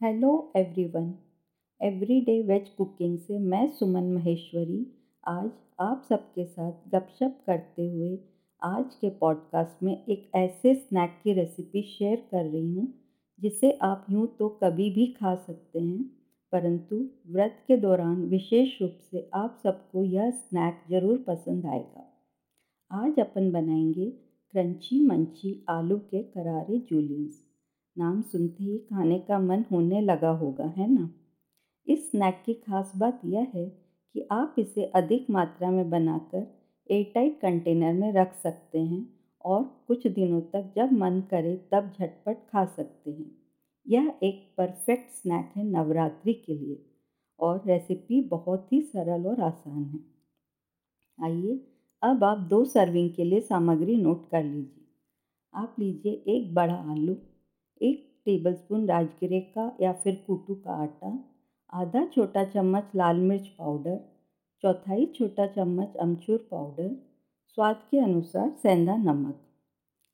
Hello everyone everyday veg cooking से मैं सुमन महेश्वरी। आज आप सबके साथ गपशप करते हुए आज के पॉडकास्ट में एक ऐसे स्नैक की रेसिपी शेयर कर रही हूँ, जिसे आप यूँ तो कभी भी खा सकते हैं, परंतु व्रत के दौरान विशेष रूप से आप सबको यह स्नैक ज़रूर पसंद आएगा। आज अपन बनाएँगे क्रंची मंची आलू के करारे जूलियंस नाम सुनते ही खाने का मन होने लगा होगा, है ना? इस स्नैक की खास बात यह है कि आप इसे अधिक मात्रा में बनाकर एयरटाइट कंटेनर में रख सकते हैं और कुछ दिनों तक जब मन करे तब झटपट खा सकते हैं। यह एक परफेक्ट स्नैक है नवरात्रि के लिए और रेसिपी बहुत ही सरल और आसान है। आइए अब आप दो सर्विंग के लिए सामग्री नोट कर लीजिए। आप लीजिए एक बड़ा आलू एक टेबलस्पून राजगिरे का या फिर कुटू का आटा आधा छोटा चम्मच लाल मिर्च पाउडर चौथाई छोटा चम्मच अमचूर पाउडर स्वाद के अनुसार सेंधा नमक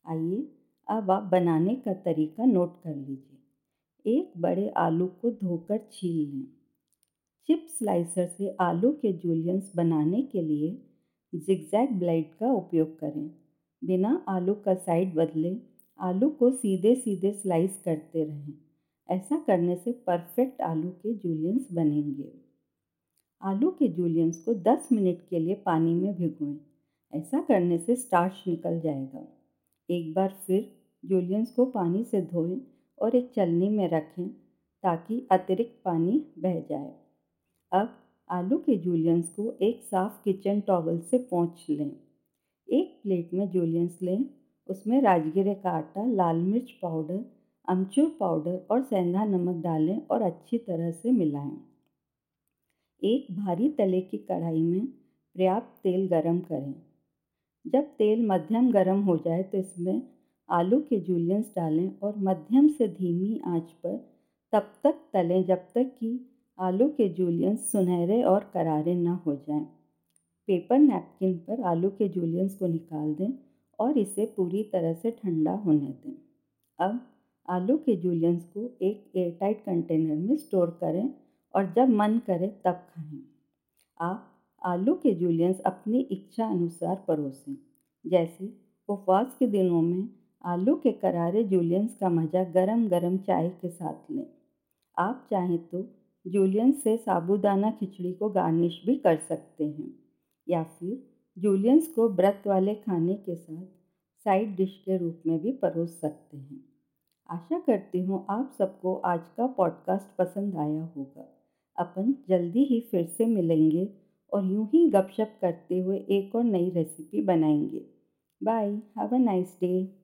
आइए अब आप बनाने का तरीका नोट कर लीजिए एक बड़े आलू को धोकर छील लें चिप स्लाइसर से आलू के जूलियंस बनाने के लिए जिगजैग ब्लेड का उपयोग करें बिना आलू का साइड बदले आलू को सीधे सीधे स्लाइस करते रहें। ऐसा करने से परफेक्ट आलू के जूलियंस बनेंगे। आलू के जूलियंस को 10 मिनट के लिए पानी में भिगोएँ। ऐसा करने से स्टार्च निकल जाएगा। एक बार फिर जूलियंस को पानी से धोएँ और एक चलनी में रखें ताकि अतिरिक्त पानी बह जाए। अब आलू के जूलियंस को एक साफ़ किचन टॉवल से पोंछ लें। एक प्लेट में जूलियंस लें उसमें राजगिरे का आटा, लाल मिर्च पाउडर, अमचूर पाउडर और सेंधा नमक डालें और अच्छी तरह से मिलाएँ। एक भारी तले की कढ़ाई में पर्याप्त तेल गरम करें जब तेल मध्यम गरम हो जाए तो इसमें आलू के जूलियंस डालें और मध्यम से धीमी आँच पर तब तक तलें जब तक कि आलू के जूलियंस सुनहरे और करारे ना हो जाएँ। पेपर नैपकिन पर आलू के जूलियंस को निकाल दें और इसे पूरी तरह से ठंडा होने दें। अब आलू के जूलियंस को एक एयरटाइट कंटेनर में स्टोर करें और जब मन करे तब खाएँ। आप आलू के जूलियंस अपनी इच्छा अनुसार परोसें। जैसे उपवास के दिनों में आलू के करारे जूलियंस का मज़ा गरम गरम चाय के साथ लें। आप चाहें तो जूलियंस से साबूदाना खिचड़ी को गार्निश भी कर सकते हैं या फिर जूलियंस को व्रत वाले खाने के साथ साइड डिश के रूप में भी परोस सकते हैं। आशा करती हूँ आप सबको आज का पॉडकास्ट पसंद आया होगा। अपन जल्दी ही फिर से मिलेंगे और यूँ ही गपशप करते हुए एक और नई रेसिपी बनाएँगे। Bye have a nice day